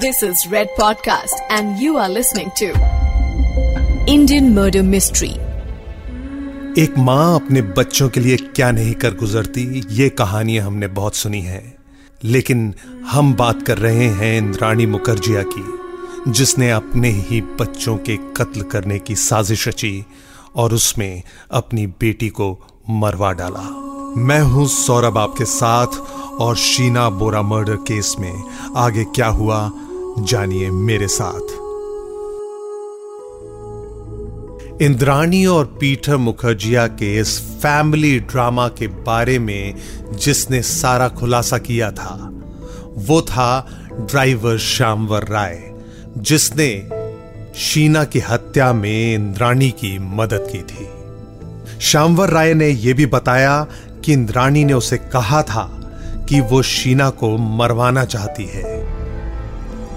This is Red Podcast, and you are listening to Indian Murder Mystery. एक माँ अपने बच्चों के लिए क्या नहीं कर गुजरती ये कहानियाँ हमने बहुत सुनी है लेकिन हम बात कर रहे हैं इंद्राणी मुखर्जिया की जिसने अपने ही बच्चों के कत्ल करने की साजिश रची और उसमें अपनी बेटी को मरवा डाला मैं हूँ सौरभ आपके साथ और शीना बोरा मर्डर केस में आगे क्या हुआ जानिए मेरे साथ। इंद्राणी और पीटर मुखर्जिया के इस फैमिली ड्रामा के बारे में जिसने सारा खुलासा किया था, वो था ड्राइवर श्यामवर राय, जिसने शीना की हत्या में इंद्राणी की मदद की थी। श्यामवर राय ने यह भी बताया कि इंद्राणी ने उसे कहा था कि वो शीना को मरवाना चाहती है।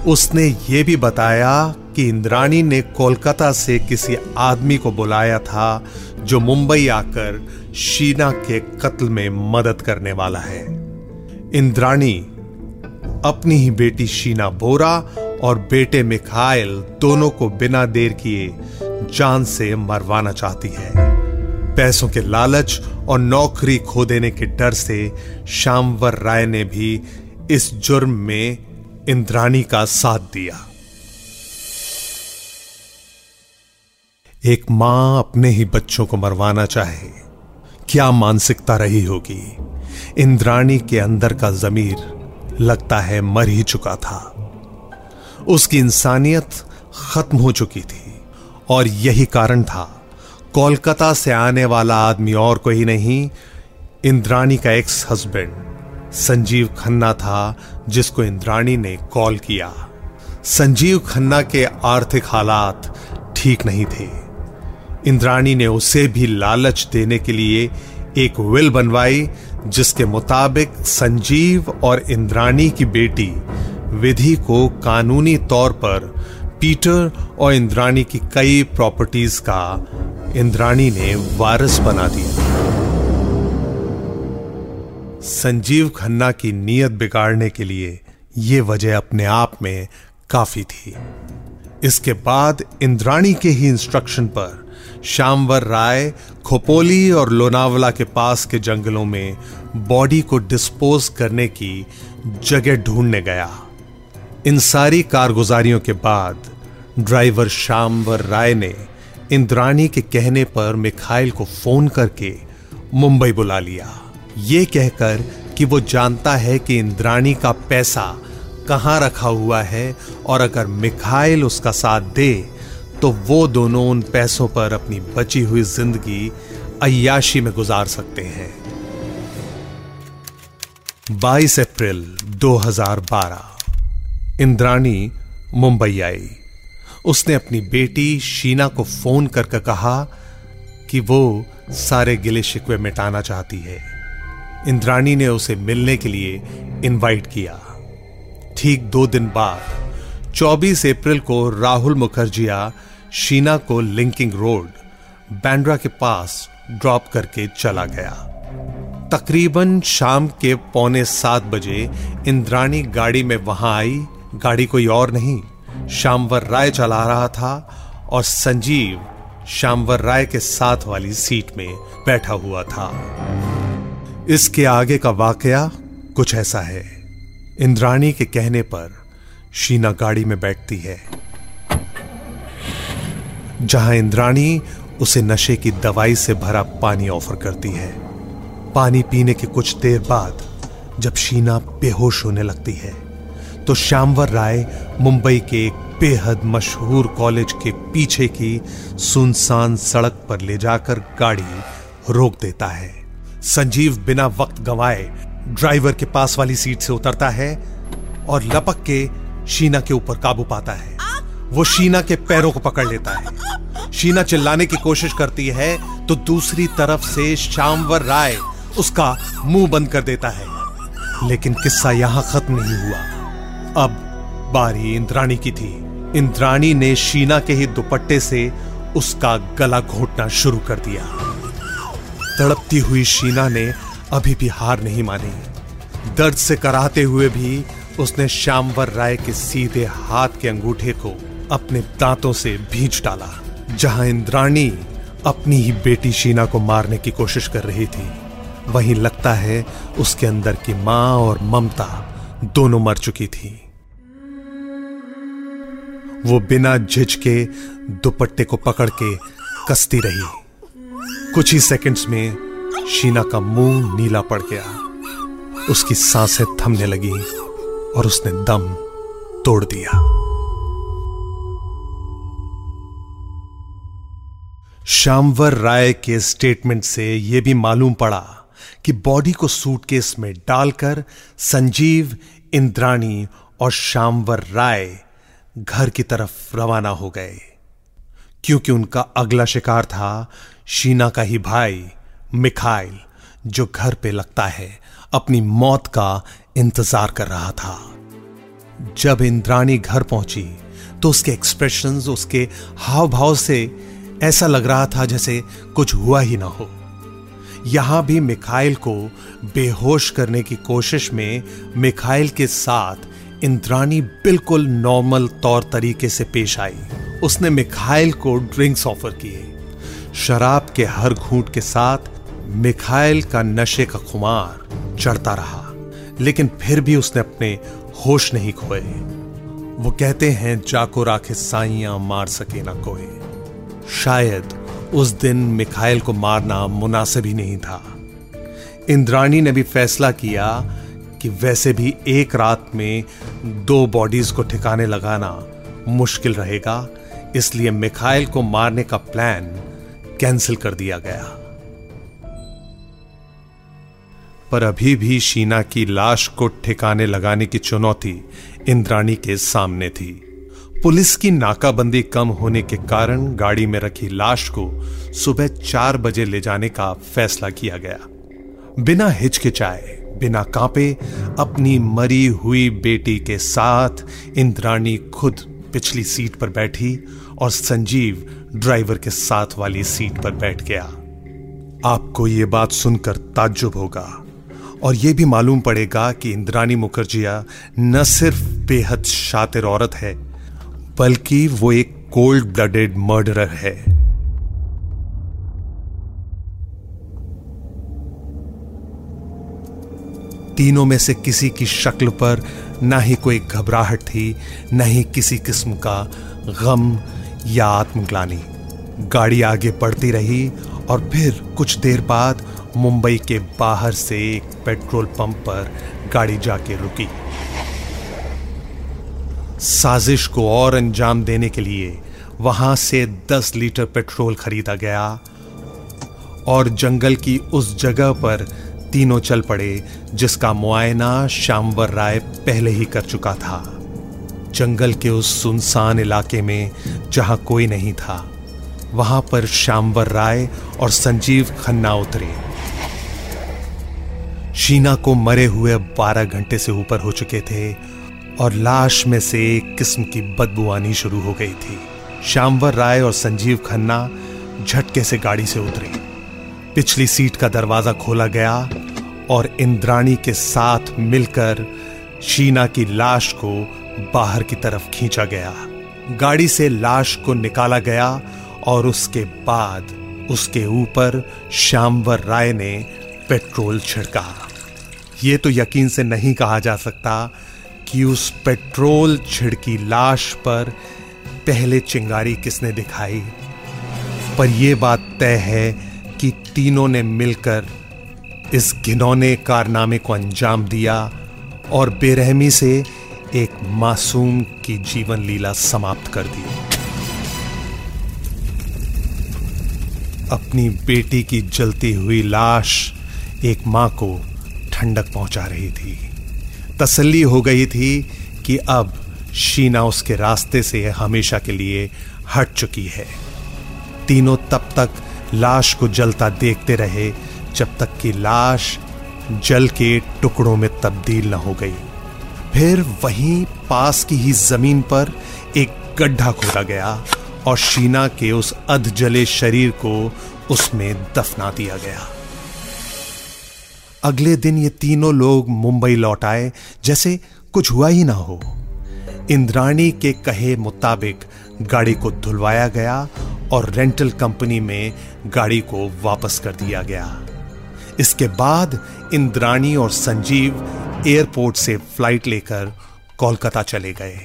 उसने ये भी बताया कि इंद्राणी ने कोलकाता से किसी आदमी को बुलाया था, जो मुंबई आकर शीना के कत्ल में मदद करने वाला है। इंद्राणी, अपनी ही बेटी शीना बोरा और बेटे मिखाइल दोनों को बिना देर किए जान से मरवाना चाहती है। पैसों के लालच और नौकरी खो देने के डर से श्यामवर राय ने भी इस जुर्म में इंद्राणी का साथ दिया। एक माँ अपने ही बच्चों को मरवाना चाहे, क्या मानसिकता रही होगी? इंद्राणी के अंदर का जमीर लगता है मर ही चुका था। उसकी इंसानियत खत्म हो चुकी थी और यही कारण था, कोलकाता से आने वाला आदमी और कोई नहीं, इंद्राणी का एक्स हस्बैंड संजीव खन्ना था, जिसको इंद्राणी ने कॉल किया। संजीव खन्ना के आर्थिक हालात ठीक नहीं थे। इंद्राणी ने उसे भी लालच देने के लिए एक विल बनवाई, जिसके मुताबिक संजीव और इंद्राणी की बेटी विधि को कानूनी तौर पर पीटर और इंद्राणी की कई प्रॉपर्टीज़ का इंद्राणी ने वारिस बना दिया। संजीव खन्ना की नीयत बिगाड़ने के लिए यह वजह अपने आप में काफ़ी थी। इसके बाद इंद्राणी के ही इंस्ट्रक्शन पर श्यामवर राय खोपोली और लोनावला के पास के जंगलों में बॉडी को डिस्पोज करने की जगह ढूँढने गया। इन सारी कारगुजारियों के बाद ड्राइवर श्यामवर राय ने इंद्राणी के कहने पर मिखाइल को फ़ोन करके मुंबई बुला लिया। ये कहकर कि वो जानता है कि इंद्राणी का पैसा कहाँ रखा हुआ है और अगर मिखाइल उसका साथ दे तो वो दोनों उन पैसों पर अपनी बची हुई ज़िंदगी अयाशी में गुजार सकते हैं। 22 अप्रैल 2012 इंद्राणी, मुंबई आई। उसने अपनी बेटी शीना को फ़ोन करके कहा कि वो सारे गिले शिकवे मिटाना चाहती है। इंद्राणी ने उसे मिलने के लिए इनवाइट किया। ठीक दो दिन बाद 24 अप्रैल को राहुल मुखर्जिया शीना को लिंकिंग रोड, बैंड्रा के पास ड्रॉप करके चला गया। तकरीबन शाम के पौने सात बजे इंद्राणी गाड़ी में वहाँ आई। गाड़ी कोई और नहीं श्यामवर राय चला रहा था और संजीव श्यामवर राय के साथ वाली सीट में बैठा हुआ था। इसके आगे का वाकया कुछ ऐसा है। इंद्राणी के कहने पर शीना गाड़ी में बैठती है। जहाँ इंद्राणी उसे नशे की दवाई से भरा पानी ऑफ़र करती है। पानी पीने के कुछ देर बाद जब शीना बेहोश होने लगती है तो श्यामवर राय मुंबई के एक बेहद मशहूर कॉलेज के पीछे की सुनसान सड़क पर ले जाकर गाड़ी रोक देता है। संजीव बिना वक्त गंवाए ड्राइवर के पास वाली सीट से उतरता है और लपक के शीना के ऊपर काबू पाता है। वो शीना के पैरों को पकड़ लेता है। शीना चिल्लाने की कोशिश करती है तो दूसरी तरफ़ से श्यामवर राय उसका मुँह बंद कर देता है। लेकिन किस्सा यहाँ खत्म नहीं हुआ। अब बारी इंद्राणी की थी। इंद्राणी ने शीना के ही दुपट्टे से उसका गला घोटना शुरू कर दिया। तड़पती हुई शीना ने अभी भी हार नहीं मानी। दर्द से कराहते हुए भी उसने श्यामवर राय के सीधे हाथ के अंगूठे को अपने दांतों से भींच डाला, जहाँ इंद्राणी अपनी ही बेटी शीना को मारने की कोशिश कर रही थी। वहीं लगता है उसके अंदर की माँ और ममता दोनों मर चुकी थी। वो बिना झिझके दुपट्टे को पकड़ के कसती रही। कुछ ही सेकंड्स में शीना का मुँह नीला पड़ गया। उसकी साँसें थमने लगी और उसने दम तोड़ दिया। श्यामवर राय के स्टेटमेंट से यह भी मालूम पड़ा कि बॉडी को सूटकेस में डालकर संजीव, इंद्राणी और श्यामवर राय घर की तरफ़ रवाना हो गए। क्योंकि उनका अगला शिकार था शीना का ही भाई मिखाइल, जो घर पे लगता है, अपनी मौत का इंतज़ार कर रहा था। जब इंद्राणी घर पहुँची तो उसके एक्सप्रेशंस उसके हाव भाव से ऐसा लग रहा था जैसे कुछ हुआ ही ना हो। यहाँ भी मिखाइल को बेहोश करने की कोशिश में मिखाइल के साथ इंद्राणी बिल्कुल नॉर्मल तौर तरीके से पेश आई। उसने मिखाइल को ड्रिंक्स ऑफ़र किए। शराब के हर घूंट के साथ मिखाइल का नशे का खुमार चढ़ता रहा, लेकिन फिर भी उसने अपने होश नहीं खोए। वो कहते हैं, जाको राखे साइया मार सके ना कोई शायद उस दिन मिखाइल को मारना मुनासिब ही नहीं था। इंद्राणी ने भी फैसला किया कि वैसे भी एक रात में दो बॉडीज को ठिकाने लगाना मुश्किल रहेगा, इसलिए मिखाइल को मारने का प्लान कैंसिल कर दिया गया। पर अभी भी शीना की लाश को ठिकाने लगाने की चुनौती इंद्राणी के सामने थी। पुलिस की नाकाबंदी कम होने के कारण गाड़ी में रखी लाश को सुबह चार बजे ले जाने का फैसला किया गया। बिना हिचकिचाए, बिना कांपे, अपनी मरी हुई बेटी के साथ इंद्राणी खुद पिछली सीट पर बैठी और संजीव ड्राइवर के साथ वाली सीट पर बैठ गया। आपको यह बात सुनकर ताज्जुब होगा और यह भी मालूम पड़ेगा कि इंद्रानी मुखर्जिया न सिर्फ़ बेहद शातिर औरत है, बल्कि वो एक कोल्ड ब्लडेड मर्डरर है। तीनों में से किसी की शक्ल पर ना ही कोई घबराहट थी, न ही किसी किस्म का गम या आत्मग्लानी। गाड़ी आगे बढ़ती रही और फिर कुछ देर बाद मुंबई के बाहर से एक पेट्रोल पंप पर गाड़ी जाके रुकी। साजिश को और अंजाम देने के लिए वहाँ से 10 लीटर पेट्रोल खरीदा गया और जंगल की उस जगह पर तीनों चल पड़े, जिसका मुआयना श्यामवर राय पहले ही कर चुका था। जंगल के उस सुनसान इलाके में, जहाँ कोई नहीं था, वहाँ पर श्यामवर राय और संजीव खन्ना उतरे। शीना को मरे हुए 12 घंटे से ऊपर हो चुके थे, और लाश में से एक किस्म की बदबू आनी शुरू हो गई थी। श्यामवर राय और संजीव खन्ना झटके से गाड़ी से उतरे। पिछली सीट का दरवाज़ा खोला गया और इंद्राणी के साथ मिलकर शीना की लाश को बाहर की तरफ़ खींचा गया। गाड़ी से लाश को निकाला गया और उसके बाद उसके ऊपर श्यामवर राय ने पेट्रोल छिड़का। ये तो यकीन से नहीं कहा जा सकता कि उस पेट्रोल छिड़की लाश पर पहले चिंगारी किसने दिखाई। पर यह बात तय है कि तीनों ने मिलकर इस घिनौने कारनामे को अंजाम दिया और बेरहमी से एक मासूम की जीवन लीला समाप्त कर दी। अपनी बेटी की जलती हुई लाश एक माँ को ठंडक पहुँचा रही थी। तसल्ली हो गई थी कि अब शीना उसके रास्ते से हमेशा के लिए हट चुकी है। तीनों तब तक लाश को जलता देखते रहे, जब तक कि लाश जल के टुकड़ों में तब्दील न हो गई। फिर वहीं पास की ही ज़मीन पर एक गड्ढा खोदा गया और शीना के उस अध जले शरीर को उसमें दफना दिया गया। अगले दिन ये तीनों लोग मुंबई लौट आए, जैसे कुछ हुआ ही ना हो। इंद्राणी के कहे मुताबिक गाड़ी को धुलवाया गया और रेंटल कंपनी में गाड़ी को वापस कर दिया गया। इसके बाद इंद्राणी और संजीव एयरपोर्ट से फ़्लाइट लेकर कोलकाता चले गए।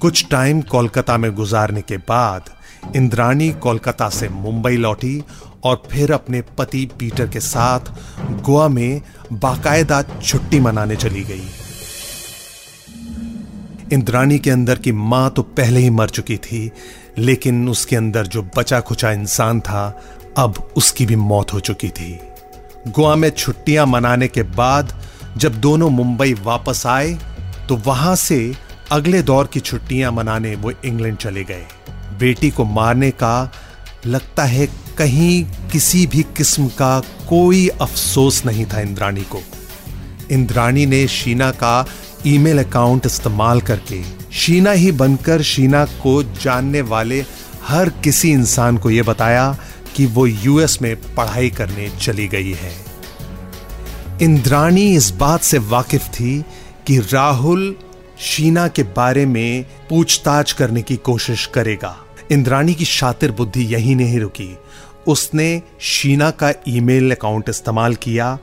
कुछ टाइम कोलकाता में गुजारने के बाद इंद्राणी कोलकाता से मुंबई लौटी और फिर अपने पति पीटर के साथ गोवा में बाकायदा छुट्टी मनाने चली गई। इंद्राणी के अंदर की माँ तो पहले ही मर चुकी थी लेकिन उसके अंदर जो बचा खुचा इंसान था, अब उसकी भी मौत हो चुकी थी। गोवा में छुट्टियाँ मनाने के बाद जब दोनों मुंबई वापस आए तो वहाँ से अगले दौर की छुट्टियाँ मनाने वो इंग्लैंड चले गए। बेटी को मारने का लगता है कहीं किसी भी किस्म का कोई अफसोस नहीं था इंद्राणी को। इंद्राणी ने शीना का ईमेल अकाउंट इस्तेमाल करके शीना ही बनकर शीना को जानने वाले हर किसी इंसान को यह बताया कि वो यूएस में पढ़ाई करने चली गई है। इंद्राणी इस बात से वाकिफ थी कि राहुल शीना के बारे में पूछताछ करने की कोशिश करेगा। इंद्राणी की शातिर बुद्धि यही नहीं रुकी। उसने शीना का ईमेल अकाउंट इस्तेमाल किया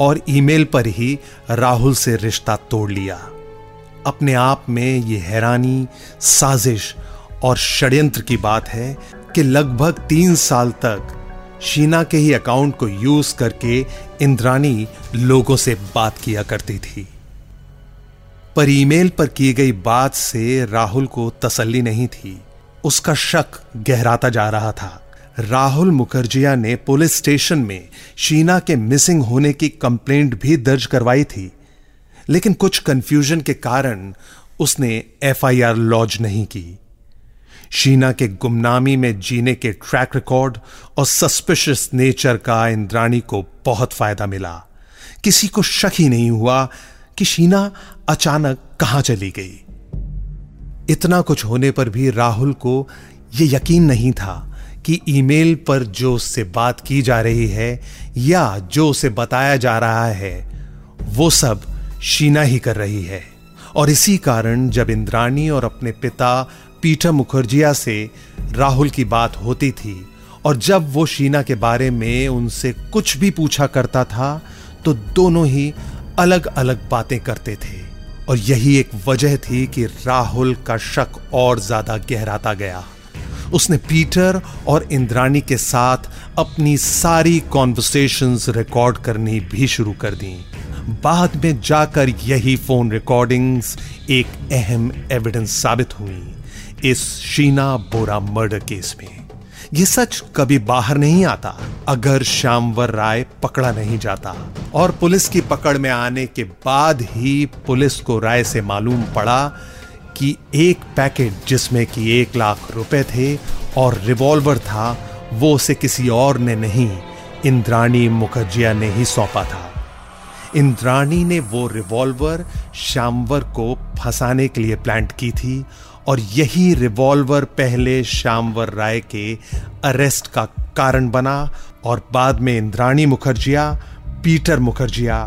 और ईमेल पर ही राहुल से रिश्ता तोड़ लिया। अपने आप में यह हैरानी, साजिश और षड्यंत्र की बात है कि लगभग तीन साल तक शीना के ही अकाउंट को यूज़ करके इंद्राणी लोगों से बात किया करती थी। पर ईमेल पर की गई बात से राहुल को तसल्ली नहीं थी। उसका शक गहराता जा रहा था। राहुल मुखर्जिया ने पुलिस स्टेशन में शीना के मिसिंग होने की कंप्लेंट भी दर्ज करवाई थी। लेकिन कुछ कंफ्यूजन के कारण उसने एफआईआर लॉन्च नहीं की। शीना के गुमनामी में जीने के ट्रैक रिकॉर्ड और सस्पिशियस नेचर का इंद्राणी को बहुत फ़ायदा मिला। किसी को शक ही नहीं हुआ कि शीना अचानक कहाँ चली गई। इतना कुछ होने पर भी राहुल को यह यकीन नहीं था कि ईमेल पर जो उससे बात की जा रही है या जो उसे बताया जा रहा है, वो सब शीना ही कर रही है। और इसी कारण जब इंद्राणी और अपने पिता पीटर मुखर्जिया से राहुल की बात होती थी, और जब वो शीना के बारे में उनसे कुछ भी पूछा करता था तो दोनों ही अलग अलग बातें करते थे। और यही एक वजह थी कि राहुल का शक और ज़्यादा गहराता गया। उसने पीटर और इंद्राणी के साथ अपनी सारी कॉन्वर्सेशंस रिकॉर्ड करनी भी शुरू कर दी। बाद में जाकर यही फ़ोन रिकॉर्डिंग्स एक अहम एविडेंस साबित हुई इस शीना बोरा मर्डर केस में। ये सच कभी बाहर नहीं आता, अगर श्यामवर राय पकड़ा नहीं जाता और पुलिस की पकड़ में आने के बाद ही पुलिस को राय से मालूम पड़ा कि एक पैकेट जिसमें कि एक लाख रुपए थे और रिवॉल्वर था, वो उसे किसी और ने नहीं, इंद्राणी मुखर्जिया ने ही सौंपा था। इंद्राणी ने वो रिवॉल्वर श्यामवर को फंसाने के लिए प्लांट की थी और यही रिवॉल्वर पहले श्यामवर राय के अरेस्ट का कारण बना और बाद में इंद्राणी मुखर्जिया, पीटर मुखर्जिया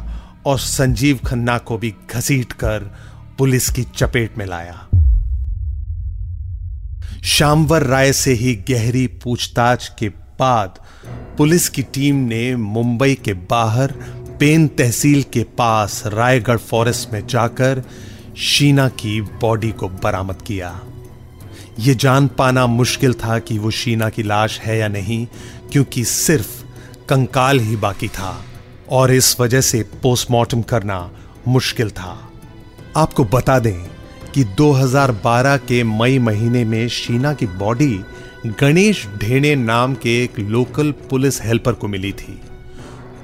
और संजीव खन्ना को भी घसीट कर पुलिस की चपेट में लाया। श्यामवर राय से ही गहरी पूछताछ के बाद पुलिस की टीम ने मुंबई के बाहर पेन तहसील के पास रायगढ़ फॉरेस्ट में जाकर शीना की बॉडी को बरामद किया। यह जान पाना मुश्किल था कि वो शीना की लाश है या नहीं, क्योंकि सिर्फ़ कंकाल ही बाकी था, और इस वजह से पोस्टमार्टम करना मुश्किल था। आपको बता दें कि 2012 के मई महीने में शीना की बॉडी गणेश ढेणे नाम के एक लोकल पुलिस हेल्पर को मिली थी।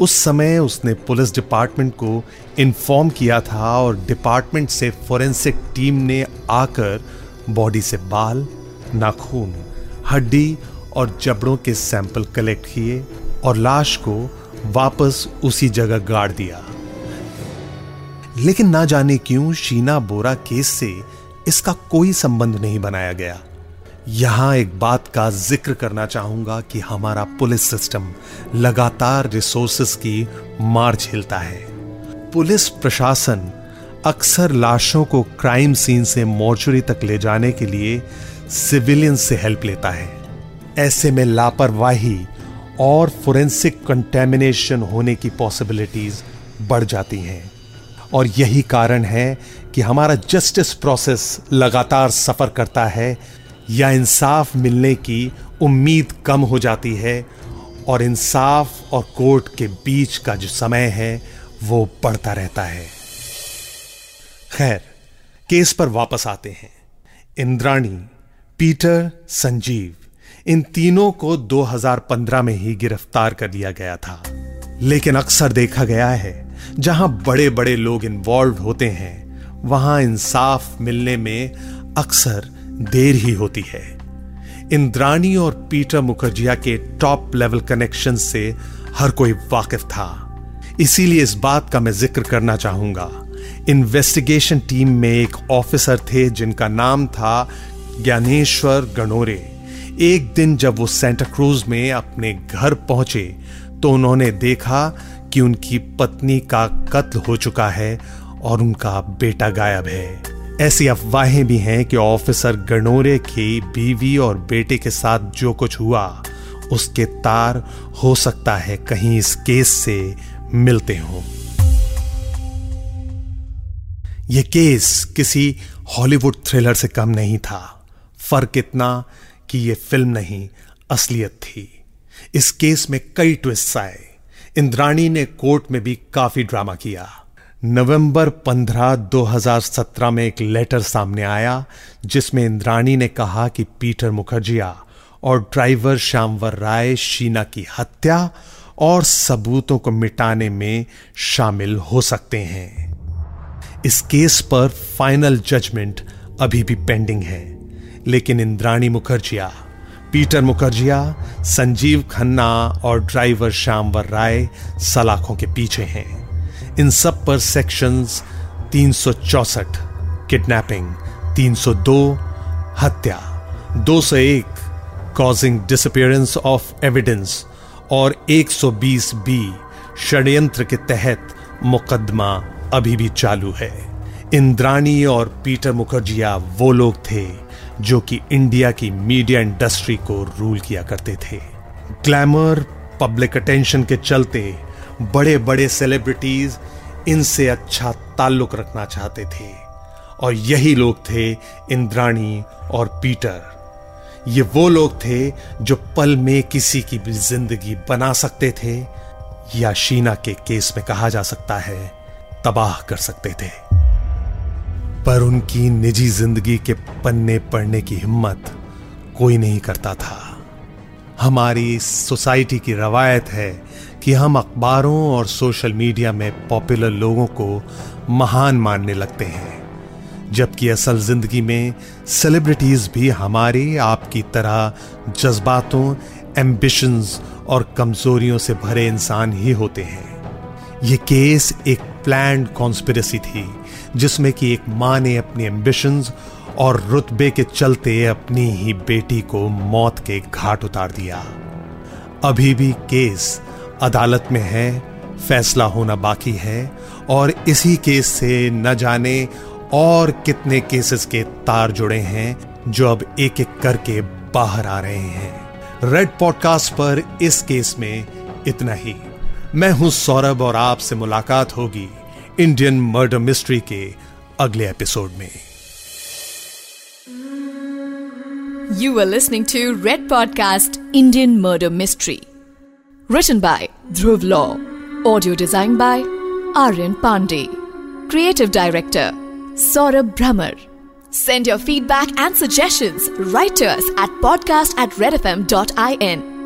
उस समय उसने पुलिस डिपार्टमेंट को इन्फॉर्म किया था और डिपार्टमेंट से फोरेंसिक टीम ने आकर बॉडी से बाल, नाखून, हड्डी और जबड़ों के सैंपल कलेक्ट किए और लाश को वापस उसी जगह गाड़ दिया। लेकिन ना जाने क्यों शीना बोरा केस से इसका कोई संबंध नहीं बनाया गया। यहाँ एक बात का ज़िक्र करना चाहूँगा कि हमारा पुलिस सिस्टम लगातार रिसोर्सेस की मार झेलता है। पुलिस प्रशासन अक्सर लाशों को क्राइम सीन से मोर्चुरी तक ले जाने के लिए सिविलियंस से हेल्प लेता है। ऐसे में लापरवाही और फोरेंसिक कंटेमिनेशन होने की पॉसिबिलिटीज बढ़ जाती हैं। और यही कारण है कि हमारा जस्टिस प्रोसेस लगातार सफ़र करता है या इंसाफ मिलने की उम्मीद कम हो जाती है और इंसाफ और कोर्ट के बीच का जो समय है, वो बढ़ता रहता है। खैर, केस पर वापस आते हैं। इंद्राणी, पीटर, संजीव, इन तीनों को 2015 में ही गिरफ़्तार कर लिया गया था। लेकिन अक्सर देखा गया है, जहाँ बड़े बड़े लोग इन्वॉल्व होते हैं, वहाँ इंसाफ मिलने में अक्सर देर ही होती है। इंद्राणी और पीटर मुखर्जिया के टॉप लेवल कनेक्शन से हर कोई वाकिफ था। इसीलिए इस बात का मैं ज़िक्र करना चाहूँगा। इन्वेस्टिगेशन टीम में एक ऑफिसर थे जिनका नाम था ज्ञानेश्वर गणोरे। एक दिन जब वो सेंटा क्रूज में अपने घर पहुँचे तो उन्होंने देखा कि उनकी पत्नी का कत्ल हो चुका है और उनका बेटा गायब है। ऐसी अफवाहें भी हैं कि ऑफिसर गणोरे की बीवी और बेटे के साथ जो कुछ हुआ, उसके तार हो सकता है कहीं इस केस से मिलते हों। यह केस किसी हॉलीवुड थ्रिलर से कम नहीं था। फ़र्क इतना कि यह फ़िल्म नहीं, असलियत थी। इस केस में कई ट्विस्ट आए। इंद्राणी ने कोर्ट में भी काफ़ी ड्रामा किया। नवंबर 15, 2017 में एक लेटर सामने आया जिसमें इंद्राणी ने कहा कि पीटर मुखर्जिया और ड्राइवर श्यामवर राय शीना की हत्या और सबूतों को मिटाने में शामिल हो सकते हैं। इस केस पर फाइनल जजमेंट अभी भी पेंडिंग है लेकिन इंद्राणी मुखर्जिया पीटर मुखर्जिया संजीव खन्ना और ड्राइवर श्यामवर राय सलाखों के पीछे हैं। इन सब पर सेक्शंस 364 किडनैपिंग 302 हत्या 201 कॉजिंग डिसअपियरेंस ऑफ़ एविडेंस और 120 बी, षड्यंत्र के तहत मुकदमा अभी भी चालू है। इंद्राणी और पीटर मुखर्जिया वो लोग थे जो कि इंडिया की मीडिया इंडस्ट्री को रूल किया करते थे। ग्लैमर पब्लिक अटेंशन के चलते बड़े बड़े सेलिब्रिटीज इनसे अच्छा ताल्लुक रखना चाहते थे। और यही लोग थे इंद्राणी और पीटर। ये वो लोग थे जो पल में किसी की भी ज़िंदगी बना सकते थे या शीना के केस में कहा जा सकता है, तबाह कर सकते थे। पर उनकी निजी ज़िंदगी के पन्ने पढ़ने की हिम्मत कोई नहीं करता था। हमारी सोसाइटी की रवायत है कि हम अखबारों और सोशल मीडिया में पॉपुलर लोगों को महान मानने लगते हैं, जबकि असल ज़िंदगी में सेलिब्रिटीज भी हमारे आपकी तरह जज्बातों एम्बिशंस और कमजोरियों से भरे इंसान ही होते हैं। ये केस एक प्लान्ड कॉन्स्पिरसी थी, जिसमें कि एक माँ ने अपनी एम्बिशंस और रुतबे के चलते अपनी ही बेटी को मौत के घाट उतार दिया। अभी भी केस अदालत में है, फैसला होना बाकी है, और इसी केस से न जाने और कितने केसेस के तार जुड़े हैं जो अब एक एक करके बाहर आ रहे हैं। रेड पॉडकास्ट पर इस केस में इतना ही। मैं हूँ सौरभ और आपसे मुलाकात होगी इंडियन मर्डर मिस्ट्री के अगले एपिसोड में। You are listening to red podcast Indian murder mystery Written by Dhruv Law. Audio design by Aryan Pandey. Creative Director Saurabh Brahmer. Send your feedback and suggestions right to us at podcast at redfm.in.